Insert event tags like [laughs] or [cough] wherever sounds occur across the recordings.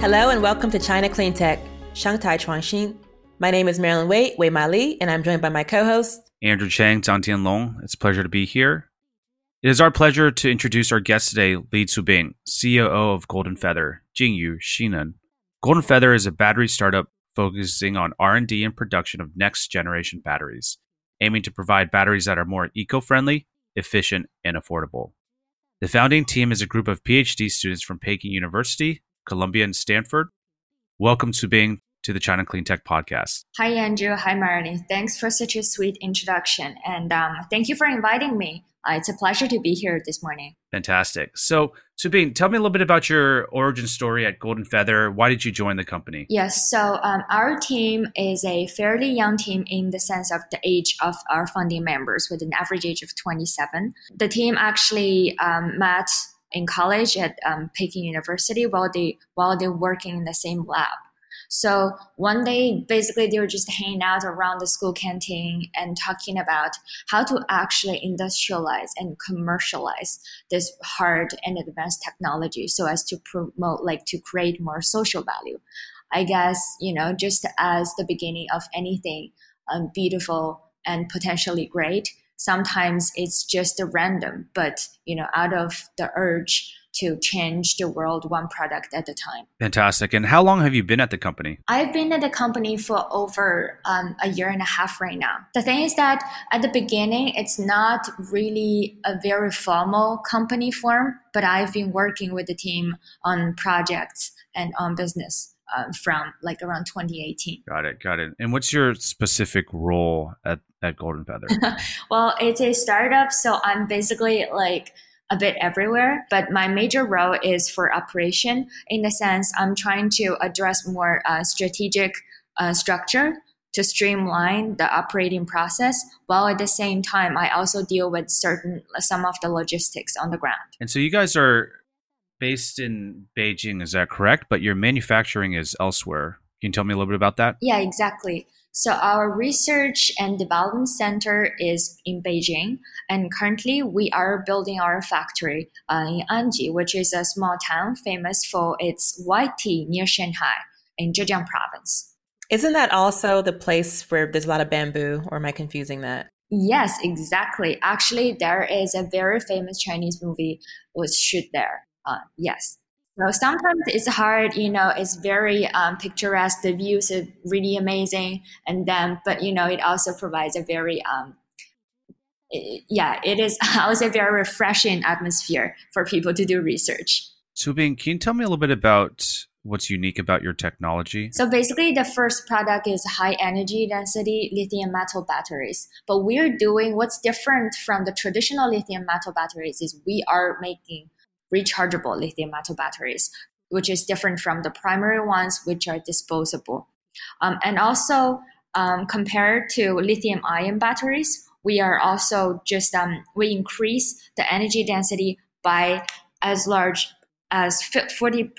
Hello and welcome to China Clean Tech, Shanghai Chuangxin. My name is Marilyn Wei, Wei Ma Li, and I'm joined by my co-host Andrew Chang, Zhangtian Long. It's a pleasure to be here. It is our pleasure to introduce our guest today, Li Cubing, COO of Golden Feather, Jingyu Shinan. Golden Feather is a battery startup focusing on R&D and production of next-generation batteries, aiming to provide batteries that are more eco-friendly, efficient, and affordable. The founding team is a group of PhD students from Peking University, Columbia, and Stanford. Welcome to being to the China Clean Tech podcast. Hi, Andrew. Hi, Marilyn. Thanks for such a sweet introduction. And um, thank you for inviting me. Uh, it's a pleasure to be here this morning. Fantastic. So, Subing, tell me a little bit about your origin story at Golden Feather. Why did you join the company? Yes, so um, our team is a fairly young team in the sense of the age of our founding members, with an average age of 27. The team actually um, met in college at um, Peking University while they while they're working in the same lab. So one day, basically, they were just hanging out around the school canteen and talking about how to actually industrialize and commercialize this hard and advanced technology so as to promote, like, to create more social value. I guess, you know, just as the beginning of anything um, beautiful and potentially great, sometimes it's just a random, but, you know, out of the urge to change the world one product at a time. Fantastic. And how long have you been at the company? I've been at the company for over um, a year and a half right now. The thing is that at the beginning, it's not really a very formal company form, but I've been working with the team on projects and on business. Uh, from like around 2018. Got it, got it. And what's your specific role at, at Golden Feather? [laughs] well, it's a startup, so I'm basically like a bit everywhere, but my major role is for operation in the sense I'm trying to address more uh, strategic uh, structure to streamline the operating process while at the same time I also deal with certain some of the logistics on the ground. And so you guys are based in Beijing, is that correct? But your manufacturing is elsewhere. Can you tell me a little bit about that? Yeah, exactly. So our research and development center is in Beijing, and currently we are building our factory uh, in Anji, which is a small town famous for its white tea near Shanghai in Zhejiang province. Isn't that also the place where there's a lot of bamboo, or am I confusing that? Yes, exactly. Actually, there is a very famous Chinese movie was shoot there. Uh, yes. So sometimes it's hard, you know, it's very um, picturesque. The views are really amazing. And then, but, you know, it also provides a very, um, it, yeah, it is, [laughs] I would say, very refreshing atmosphere for people to do research. Subing, can you tell me a little bit about what's unique about your technology? So basically, the first product is high energy density lithium metal batteries. But we're doing what's different from the traditional lithium metal batteries is we are making rechargeable lithium metal batteries, which is different from the primary ones, which are disposable. Um, and also, um, compared to lithium ion batteries, we are also just um, we increase the energy density by as large as 40%.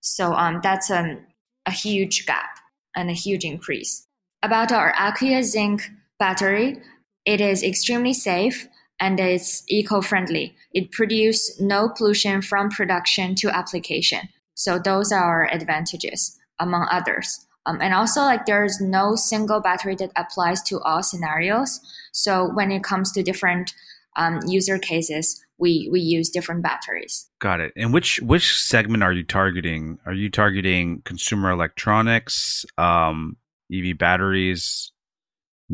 So um, that's um, a huge gap and a huge increase. About our aqueous zinc battery, it is extremely safe and it's eco-friendly. It produces no pollution from production to application. So those are our advantages, among others. Um, and also, like there's no single battery that applies to all scenarios. So when it comes to different um, user cases, we we use different batteries. Got it. And which which segment are you targeting? Are you targeting consumer electronics, um, EV batteries?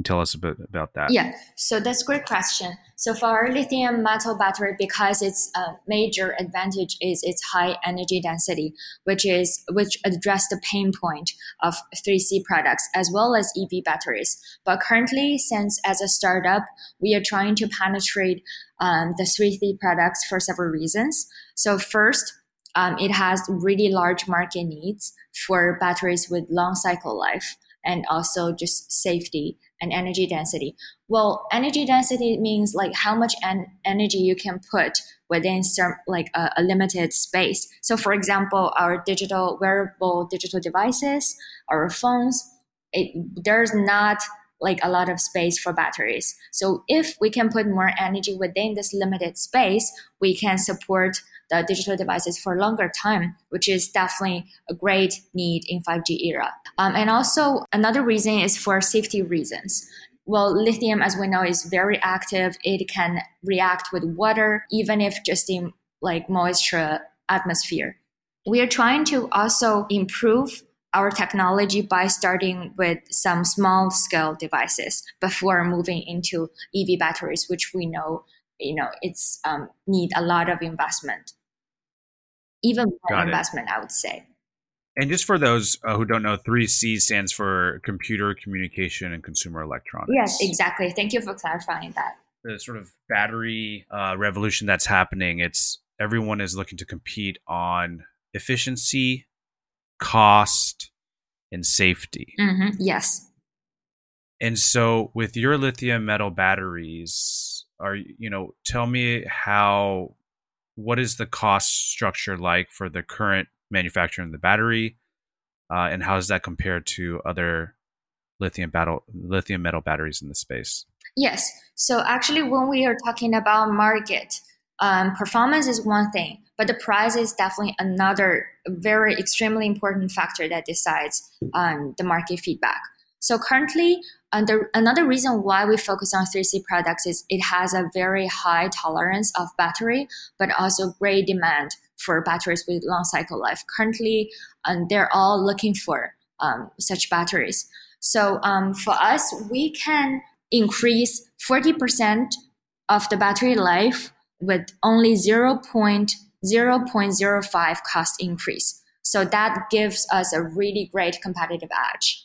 Tell us a bit about that? Yeah, so that's a great question. So for our lithium metal battery, because its uh, major advantage is its high energy density, which is which address the pain point of 3C products as well as EV batteries. But currently, since as a startup, we are trying to penetrate um, the 3C products for several reasons. So first, um, it has really large market needs for batteries with long cycle life and also just safety and energy density. Well, energy density means like how much en- energy you can put within some like a, a, limited space. So, for example, our digital wearable digital devices, our phones, it, there's not like a lot of space for batteries. So, if we can put more energy within this limited space, we can support the digital devices for a longer time, which is definitely a great need in 5G era. Um, and also another reason is for safety reasons. Well, lithium, as we know, is very active. It can react with water, even if just in like moisture atmosphere. We are trying to also improve our technology by starting with some small scale devices before moving into EV batteries, which we know you know it's um, need a lot of investment, even more investment, I would say. And just for those uh, who don't know, 3C stands for Computer, Communication, and Consumer Electronics. Yes, exactly. Thank you for clarifying that. The sort of battery uh, revolution that's happening, it's everyone is looking to compete on efficiency, cost, and safety. Mm-hmm. Yes. And so, with your lithium metal batteries, are you know, tell me how, what is the cost structure like for the current manufacturing the battery, uh, and how does that compare to other lithium battle lithium metal batteries in the space? Yes. So actually, when we are talking about market, um, performance is one thing, but the price is definitely another very extremely important factor that decides um, the market feedback. So currently, under, another reason why we focus on 3C products is it has a very high tolerance of battery, but also great demand for batteries with long cycle life. Currently, um, they're all looking for um, such batteries. So um, for us, we can increase 40% of the battery life with only 0.0.05 cost increase. So that gives us a really great competitive edge.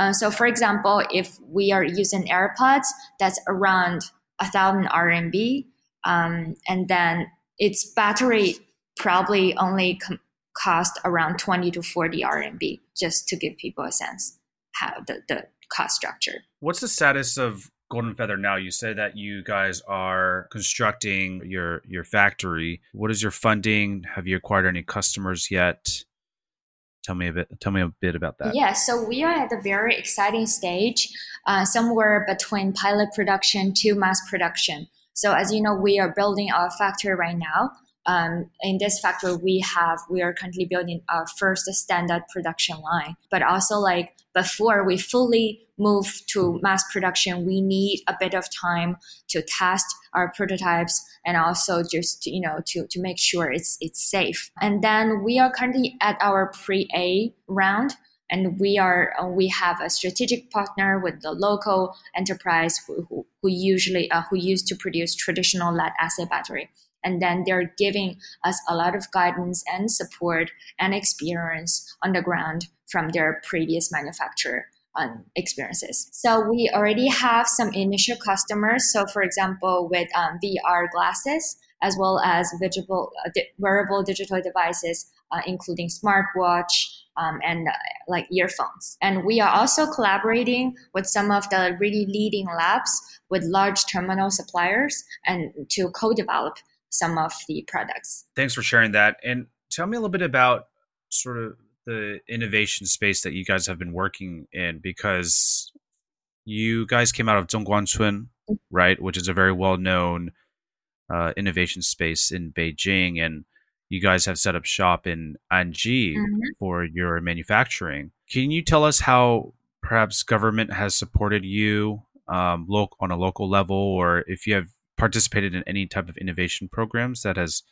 Uh, so for example, if we are using AirPods, that's around a thousand RMB, um, and then its battery probably only com- cost around 20 to 40 RMB, just to give people a sense how the, the cost structure. What's the status of Golden Feather now? You said that you guys are constructing your your factory. What is your funding? Have you acquired any customers yet? Tell me a bit. Tell me a bit about that. Yeah, so we are at a very exciting stage, uh, somewhere between pilot production to mass production. So as you know, we are building our factory right now um, in this factory we have we are currently building our first standard production line but also like before we fully move to mass production we need a bit of time to test our prototypes and also just you know to, to make sure it's it's safe. And then we are currently at our pre-a round and we are we have a strategic partner with the local enterprise who, who, who usually uh, who used to produce traditional lead acid battery and then they're giving us a lot of guidance and support and experience on the ground from their previous manufacturer um, experiences. So we already have some initial customers. So for example, with um, VR glasses, as well as uh, wearable digital devices, uh, including smartwatch, um, and uh, like earphones. And we are also collaborating with some of the really leading labs with large terminal suppliers and to co-develop some of the products. Thanks for sharing that. And tell me a little bit about sort of the innovation space that you guys have been working in because you guys came out of Zhongguancun, mm-hmm. right, which is a very well known uh, innovation space in Beijing. And you guys have set up shop in Anji mm-hmm. for your manufacturing. Can you tell us how perhaps government has supported you um, on a local level, or if you have participated in any type of innovation programs that has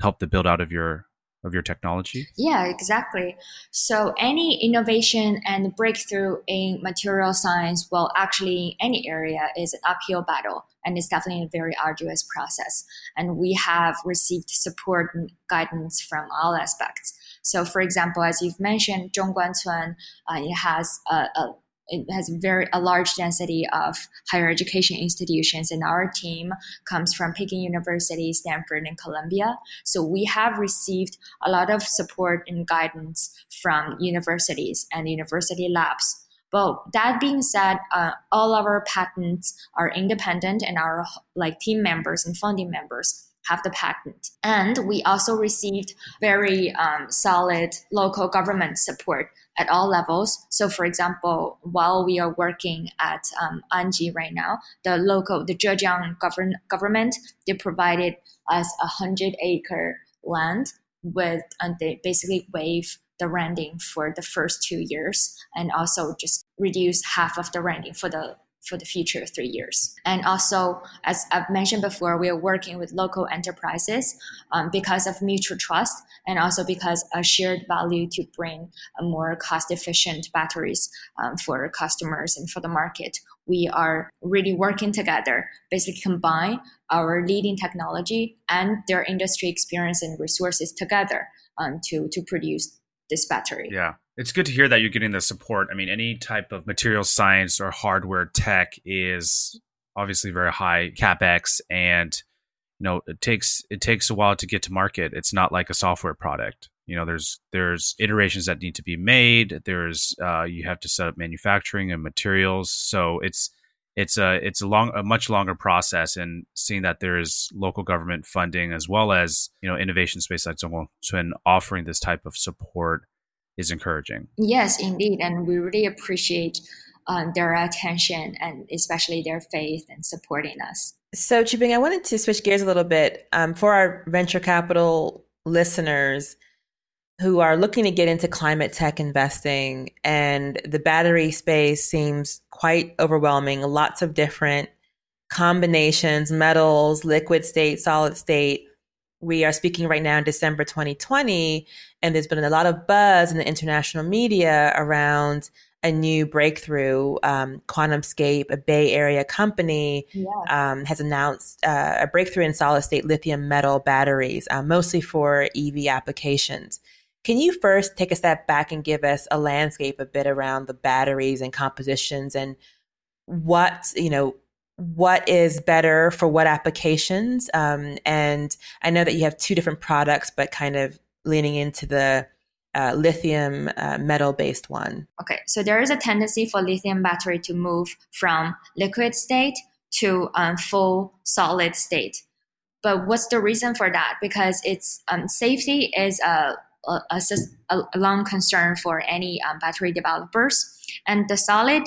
helped the build out of your of your technology? Yeah, exactly. So any innovation and breakthrough in material science, well, actually any area is an uphill battle and it's definitely a very arduous process. And we have received support and guidance from all aspects. So for example, as you've mentioned, Zhongguancun, uh, it has a, a it has very a large density of higher education institutions and our team comes from peking university stanford and columbia so we have received a lot of support and guidance from universities and university labs but that being said uh, all our patents are independent and our like team members and funding members have the patent. And we also received very um, solid local government support at all levels. So, for example, while we are working at um, Anji right now, the local, the Zhejiang govern- government, they provided us a hundred acre land with and they basically waive the renting for the first two years and also just reduce half of the renting for the for the future three years. And also, as I've mentioned before, we are working with local enterprises um, because of mutual trust and also because a shared value to bring more cost efficient batteries um, for customers and for the market. We are really working together, basically combine our leading technology and their industry experience and resources together um, to, to produce this battery. Yeah. It's good to hear that you're getting the support. I mean, any type of material science or hardware tech is obviously very high capex and you know it takes it takes a while to get to market. It's not like a software product. You know there's there's iterations that need to be made. There's uh, you have to set up manufacturing and materials. So it's it's a it's a long a much longer process and seeing that there is local government funding as well as you know innovation space like Zhongguang offering this type of support is encouraging. Yes, indeed, and we really appreciate um, their attention and especially their faith and supporting us. So, Chubing, I wanted to switch gears a little bit um, for our venture capital listeners who are looking to get into climate tech investing, and the battery space seems quite overwhelming. Lots of different combinations, metals, liquid state, solid state we are speaking right now in December 2020, and there's been a lot of buzz in the international media around a new breakthrough. Um, QuantumScape, a Bay Area company, yeah. um, has announced uh, a breakthrough in solid state lithium metal batteries, uh, mostly for EV applications. Can you first take a step back and give us a landscape a bit around the batteries and compositions and what, you know, what is better for what applications. Um, and I know that you have two different products, but kind of leaning into the uh, lithium uh, metal based one. Okay, so there is a tendency for lithium battery to move from liquid state to um, full solid state. But what's the reason for that? Because it's um, safety is a, a, a, a, long concern for any um, battery developers, and the solid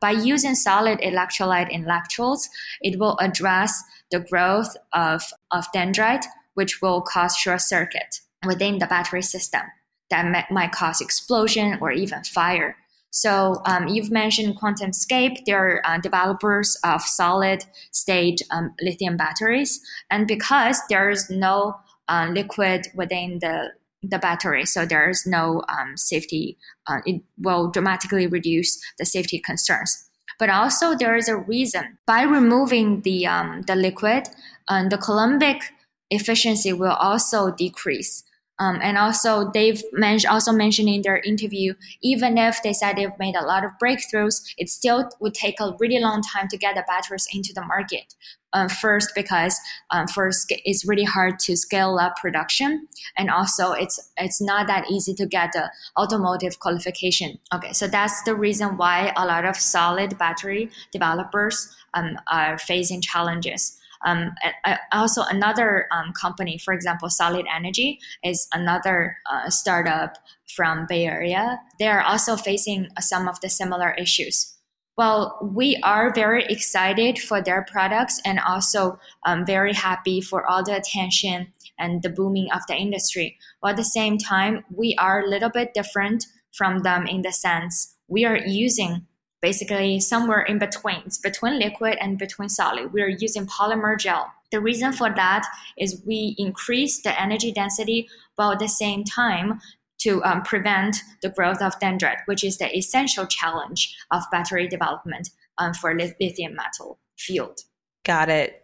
by using solid electrolyte in electrodes, it will address the growth of, of dendrite, which will cause short circuit within the battery system that might cause explosion or even fire. So um, you've mentioned QuantumScape. They're uh, developers of solid state um, lithium batteries, and because there's no uh, liquid within the the battery, so there is no um, safety. Uh, it will dramatically reduce the safety concerns. But also, there is a reason by removing the um, the liquid, um, the Coulombic efficiency will also decrease. Um, and also, they've men- also mentioned in their interview, even if they said they've made a lot of breakthroughs, it still would take a really long time to get the batteries into the market. Uh, first, because um, first it's really hard to scale up production, and also it's it's not that easy to get the automotive qualification. Okay, so that's the reason why a lot of solid battery developers um, are facing challenges. Um, also, another um, company, for example, Solid Energy, is another uh, startup from Bay Area. They are also facing some of the similar issues. Well, we are very excited for their products and also um, very happy for all the attention and the booming of the industry. While at the same time, we are a little bit different from them in the sense we are using basically somewhere in between, it's between liquid and between solid. We are using polymer gel. The reason for that is we increase the energy density while at the same time to um, prevent the growth of dendrite, which is the essential challenge of battery development um, for lithium metal field. Got it.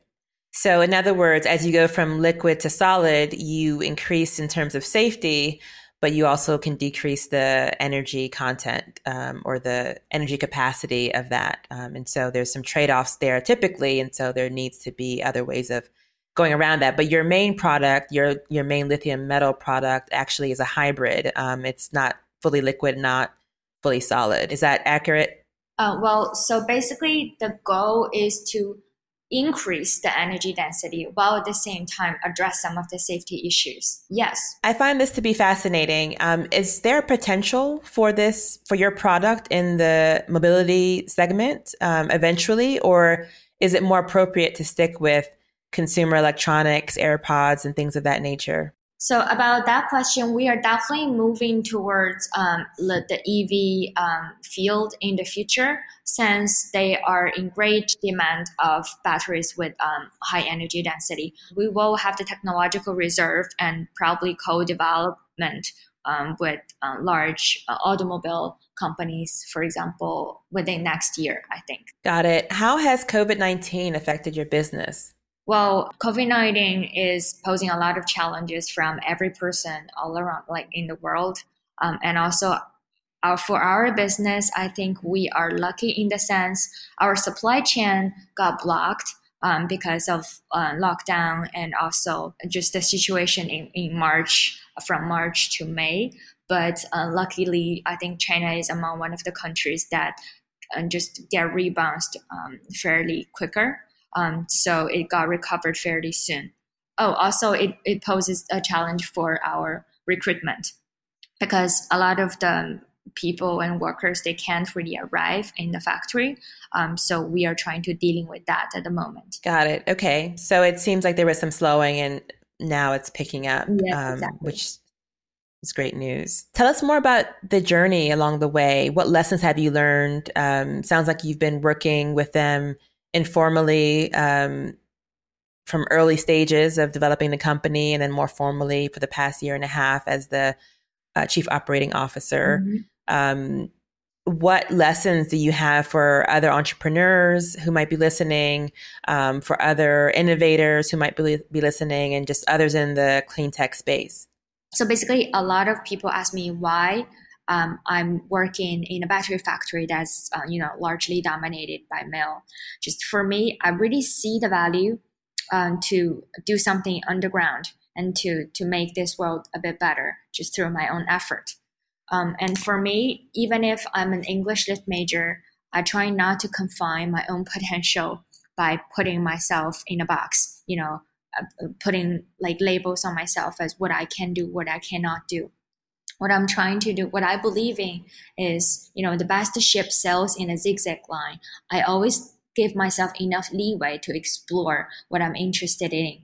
So, in other words, as you go from liquid to solid, you increase in terms of safety, but you also can decrease the energy content um, or the energy capacity of that. Um, and so there's some trade offs there typically. And so there needs to be other ways of going around that. But your main product, your your main lithium metal product, actually is a hybrid. Um, it's not fully liquid, not fully solid. Is that accurate? Uh, well, so basically, the goal is to increase the energy density while at the same time address some of the safety issues. Yes. I find this to be fascinating. Um, is there potential for this, for your product in the mobility segment um, eventually, or is it more appropriate to stick with consumer electronics, AirPods, and things of that nature? So about that question, we are definitely moving towards um, the EV um, field in the future, since they are in great demand of batteries with um, high energy density. We will have the technological reserve and probably co-development um, with uh, large uh, automobile companies, for example, within next year. I think. Got it. How has COVID nineteen affected your business? Well, COVID 19 is posing a lot of challenges from every person all around, like in the world. Um, and also, our, for our business, I think we are lucky in the sense our supply chain got blocked um, because of uh, lockdown and also just the situation in, in March, from March to May. But uh, luckily, I think China is among one of the countries that uh, just get rebounded um, fairly quicker. Um, so it got recovered fairly soon. Oh, also it, it poses a challenge for our recruitment because a lot of the people and workers they can't really arrive in the factory. Um, so we are trying to dealing with that at the moment. Got it. Okay. So it seems like there was some slowing and now it's picking up yes, um, exactly. which is great news. Tell us more about the journey along the way. What lessons have you learned? Um, sounds like you've been working with them informally um, from early stages of developing the company and then more formally for the past year and a half as the uh, chief operating officer. Mm-hmm. Um, what lessons do you have for other entrepreneurs who might be listening, um, for other innovators who might be, be listening, and just others in the clean tech space? So basically, a lot of people ask me why um, I'm working in a battery factory that's uh, you know largely dominated by male. Just for me, I really see the value um, to do something underground and to to make this world a bit better just through my own effort. Um, and for me, even if I'm an English lit major, I try not to confine my own [laughs] potential by putting myself in a box. You know, uh, putting like labels on myself as what I can do, what I cannot do what I'm trying to do, what I believe in is, you know, the best ship sails in a zigzag line. I always give myself enough leeway to explore what I'm interested in.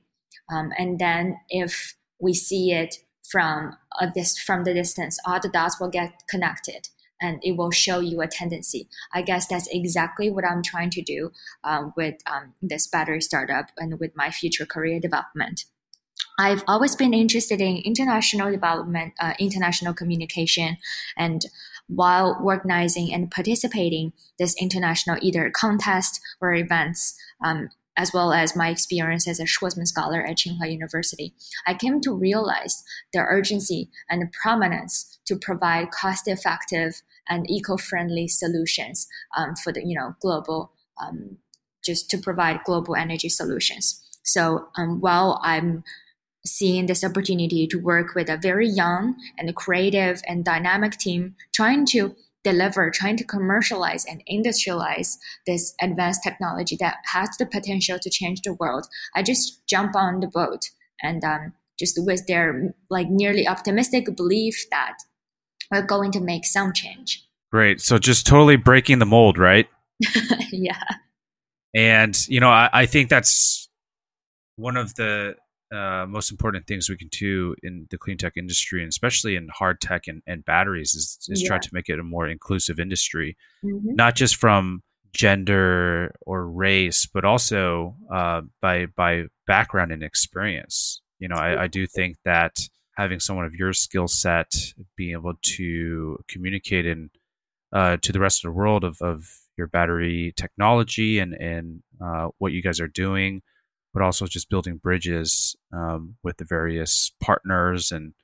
Um, and then if we see it from a dis- from the distance, all the dots will get connected and it will show you a tendency. I guess that's exactly what I'm trying to do um, with um, this battery startup and with my future career development. I've always been interested in international development, uh, international communication, and while organizing and participating this international either contest or events, um, as well as my experience as a Schwarzman scholar at Tsinghua University, I came to realize the urgency and the prominence to provide cost-effective and eco-friendly solutions um, for the you know global, um, just to provide global energy solutions. So um, while I'm seeing this opportunity to work with a very young and creative and dynamic team trying to deliver, trying to commercialize and industrialize this advanced technology that has the potential to change the world. I just jump on the boat and um, just with their like nearly optimistic belief that we're going to make some change. Great. So just totally breaking the mold, right? [laughs] yeah. And you know, I, I think that's one of the uh, most important things we can do in the clean tech industry, and especially in hard tech and, and batteries, is, is yeah. try to make it a more inclusive industry, mm-hmm. not just from gender or race, but also uh, by by background and experience. You know, I, I do think that having someone of your skill set, being able to communicate in uh, to the rest of the world of, of your battery technology and and uh, what you guys are doing but also just building bridges um, with the various partners and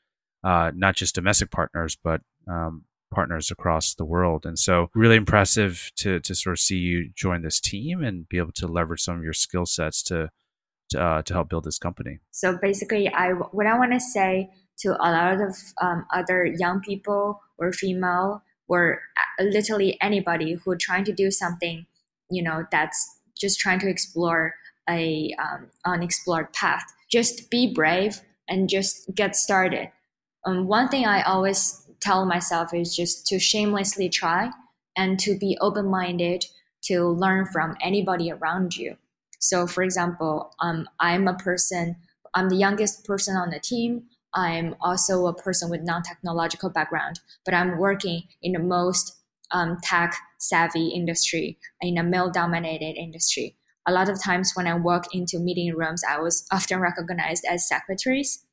uh, not just domestic partners, but um, partners across the world. And so, really impressive to to sort of see you join this team and be able to leverage some of your skill sets to to, uh, to help build this company. So basically, I what I want to say to a lot of um, other young people or female or uh, literally anybody who are trying to do something, you know, that's just trying to explore a um, unexplored path. Just be brave and just get started. Um, one thing I always tell myself is just to shamelessly try and to be open minded to learn from anybody around you. So, for example, um, I'm a person, I'm the youngest person on the team. I'm also a person with non technological background, but I'm working in the most um, tech savvy industry, in a male dominated industry. A lot of times when I walk into meeting rooms, I was often recognized as secretaries.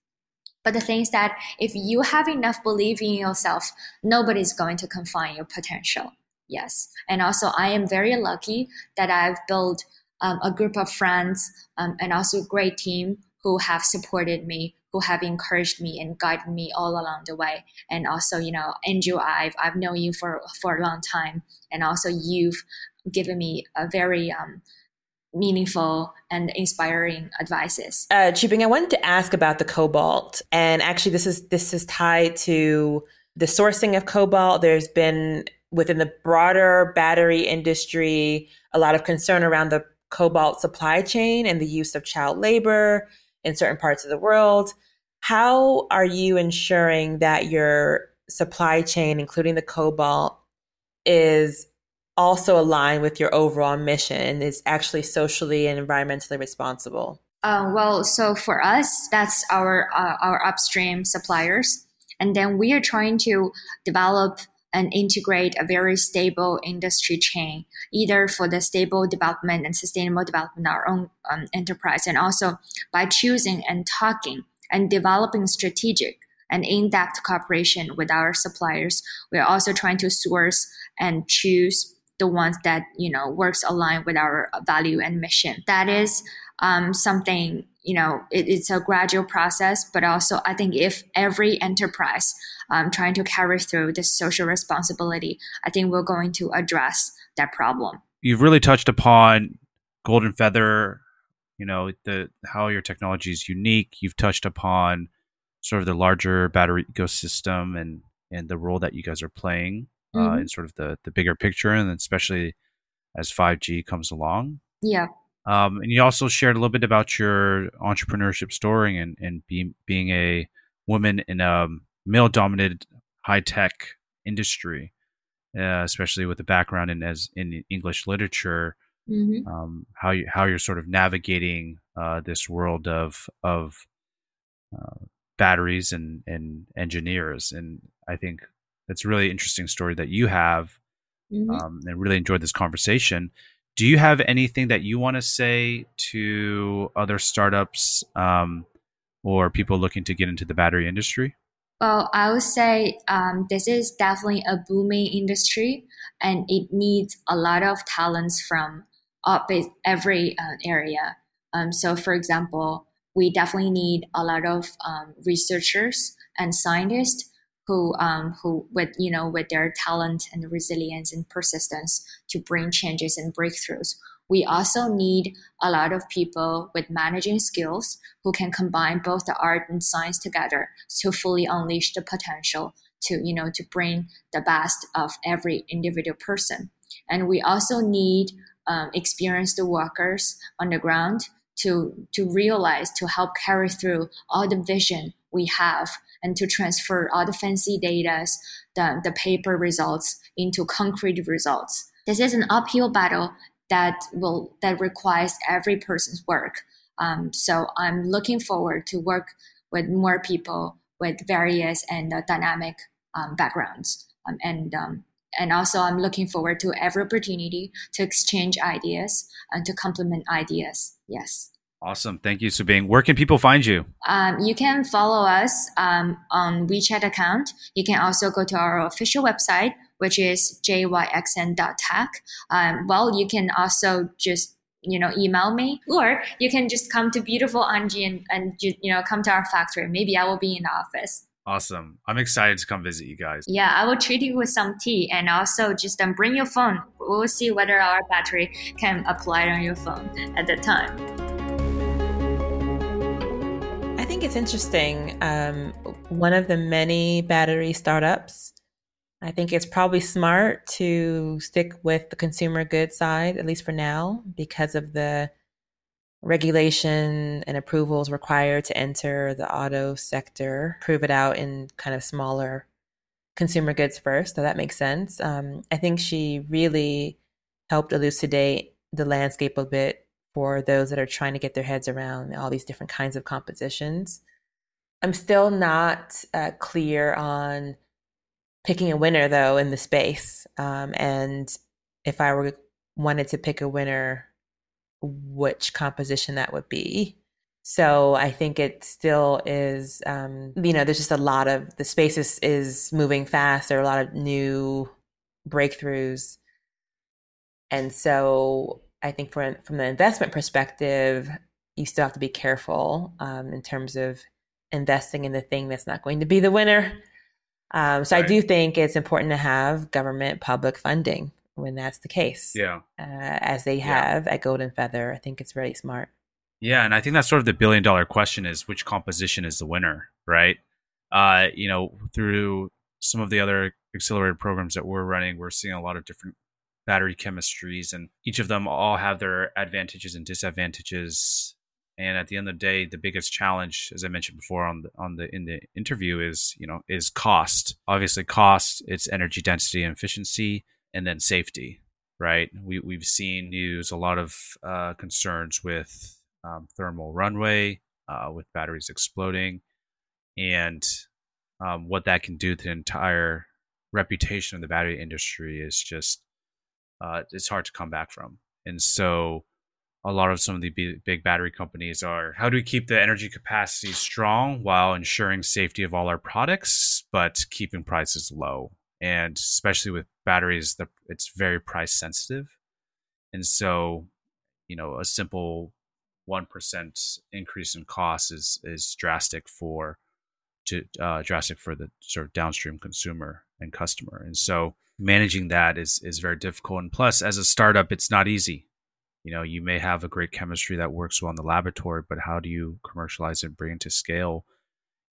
But the thing is that if you have enough belief in yourself, nobody's going to confine your potential. Yes. And also, I am very lucky that I've built um, a group of friends um, and also a great team who have supported me, who have encouraged me and guided me all along the way. And also, you know, Andrew, I've, I've known you for, for a long time. And also, you've given me a very um, meaningful and inspiring advices. Uh, Chuping, I wanted to ask about the cobalt, and actually, this is this is tied to the sourcing of cobalt. There's been within the broader battery industry a lot of concern around the cobalt supply chain and the use of child labor in certain parts of the world. How are you ensuring that your supply chain, including the cobalt, is also align with your overall mission and is actually socially and environmentally responsible? Uh, well, so for us, that's our uh, our upstream suppliers, and then we are trying to develop and integrate a very stable industry chain, either for the stable development and sustainable development of our own um, enterprise, and also by choosing and talking and developing strategic and in-depth cooperation with our suppliers. We are also trying to source and choose the ones that you know works aligned with our value and mission. That is um, something you know it, it's a gradual process, but also I think if every enterprise um, trying to carry through this social responsibility, I think we're going to address that problem. You've really touched upon Golden Feather. You know the how your technology is unique. You've touched upon sort of the larger battery ecosystem and and the role that you guys are playing mm-hmm. uh, in sort of the the bigger picture, and especially as 5G comes along. Yeah. Um, and you also shared a little bit about your entrepreneurship story and and being being a woman in a male dominated high tech industry, uh, especially with a background in as in English literature. Mm-hmm. Um, how you how you're sort of navigating uh, this world of of uh, batteries and and engineers, and I think that's a really interesting story that you have mm-hmm. um, and really enjoyed this conversation. Do you have anything that you want to say to other startups um, or people looking to get into the battery industry? Well i would say um, this is definitely a booming industry and it needs a lot of talents from every uh, area. Um, so for example we definitely need a lot of um, researchers and scientists who um, who with you know with their talent and resilience and persistence to bring changes and breakthroughs. We also need a lot of people with managing skills who can combine both the art and science together to fully unleash the potential to you know to bring the best of every individual person. And we also need um, experienced workers on the ground to to realize to help carry through all the vision we have and to transfer all the fancy data, the, the paper results into concrete results. This is an uphill battle that will that requires every person's work. Um, so I'm looking forward to work with more people with various and uh, dynamic um, backgrounds. Um, and um, and also I'm looking forward to every opportunity to exchange ideas and to complement ideas. Yes. Awesome. Thank you, Subing. Where can people find you? Um, you can follow us um, on WeChat account. You can also go to our official website, which is jyxn.tech. Um, well, you can also just you know email me or you can just come to beautiful Anji and, and you know come to our factory maybe i will be in the office awesome i'm excited to come visit you guys yeah i will treat you with some tea and also just um, bring your phone we'll see whether our battery can apply on your phone at that time think it's interesting. Um, one of the many battery startups, I think it's probably smart to stick with the consumer goods side, at least for now, because of the regulation and approvals required to enter the auto sector, prove it out in kind of smaller consumer goods first. So that makes sense. Um, I think she really helped elucidate the landscape a bit for those that are trying to get their heads around all these different kinds of compositions. I'm still not uh, clear on picking a winner though in the space. Um, and if I were wanted to pick a winner, which composition that would be. So I think it still is, um, you know, there's just a lot of the space is, is moving fast. There are a lot of new breakthroughs. And so I think from, from the investment perspective, you still have to be careful um, in terms of investing in the thing that's not going to be the winner. Um, so right. I do think it's important to have government public funding when that's the case. Yeah. Uh, as they have yeah. at Golden Feather. I think it's really smart. Yeah, and I think that's sort of the billion dollar question is which composition is the winner, right? Uh, you know, through some of the other accelerated programs that we're running, we're seeing a lot of different battery chemistries, and each of them all have their advantages and disadvantages. And at the end of the day, the biggest challenge, as I mentioned before on the on the in the interview, is you know is cost. Obviously, cost, it's energy density and efficiency, and then safety. Right? We we've seen news a lot of uh, concerns with um, thermal runaway, uh, with batteries exploding, and um, what that can do to the entire reputation of the battery industry is just uh, it's hard to come back from. And so, a lot of some of the big, battery companies are how do we keep the energy capacity strong while ensuring safety of all our products, but keeping prices low. And especially with batteries, the, it's very price sensitive. And so, you know, a simple 1% increase in cost is is drastic for to uh, drastic for the sort of downstream consumer and customer. And so managing that is is very difficult. And plus as a startup it's not easy. You know you may have a great chemistry that works well in the laboratory but how do you commercialize and bring it to scale?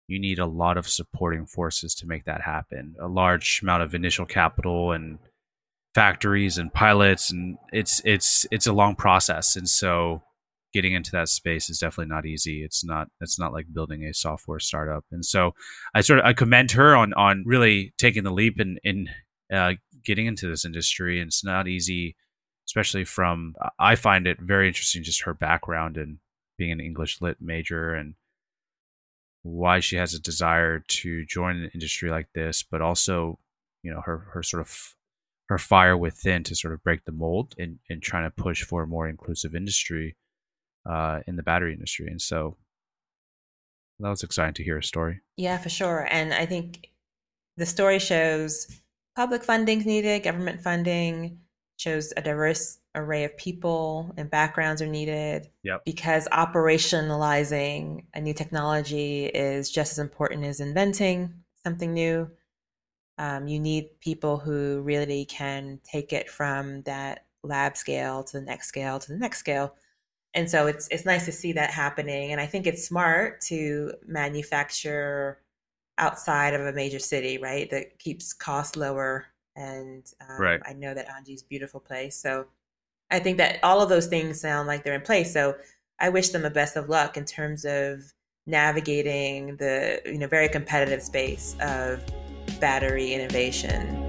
You need a lot of supporting forces to make that happen. A large amount of initial capital and factories and pilots and it's it's it's a long process. And so getting into that space is definitely not easy. It's not it's not like building a software startup. And so I sort of I commend her on on really taking the leap and in, in uh, getting into this industry. And it's not easy, especially from I find it very interesting just her background and being an English lit major and why she has a desire to join an industry like this, but also you know her her sort of her fire within to sort of break the mold and, and trying to push for a more inclusive industry uh, in the battery industry. And so that was exciting to hear a story. Yeah, for sure. And I think the story shows public funding's needed, government funding shows a diverse array of people and backgrounds are needed. Yep. Because operationalizing a new technology is just as important as inventing something new. Um, you need people who really can take it from that lab scale to the next scale to the next scale and so it's it's nice to see that happening. And i think it's smart to manufacture outside of a major city right that keeps costs lower. And um, right. i know that anji's beautiful place. So i think that all of those things sound like they're in place. So i wish them the best of luck in terms of navigating the you know very competitive space of battery innovation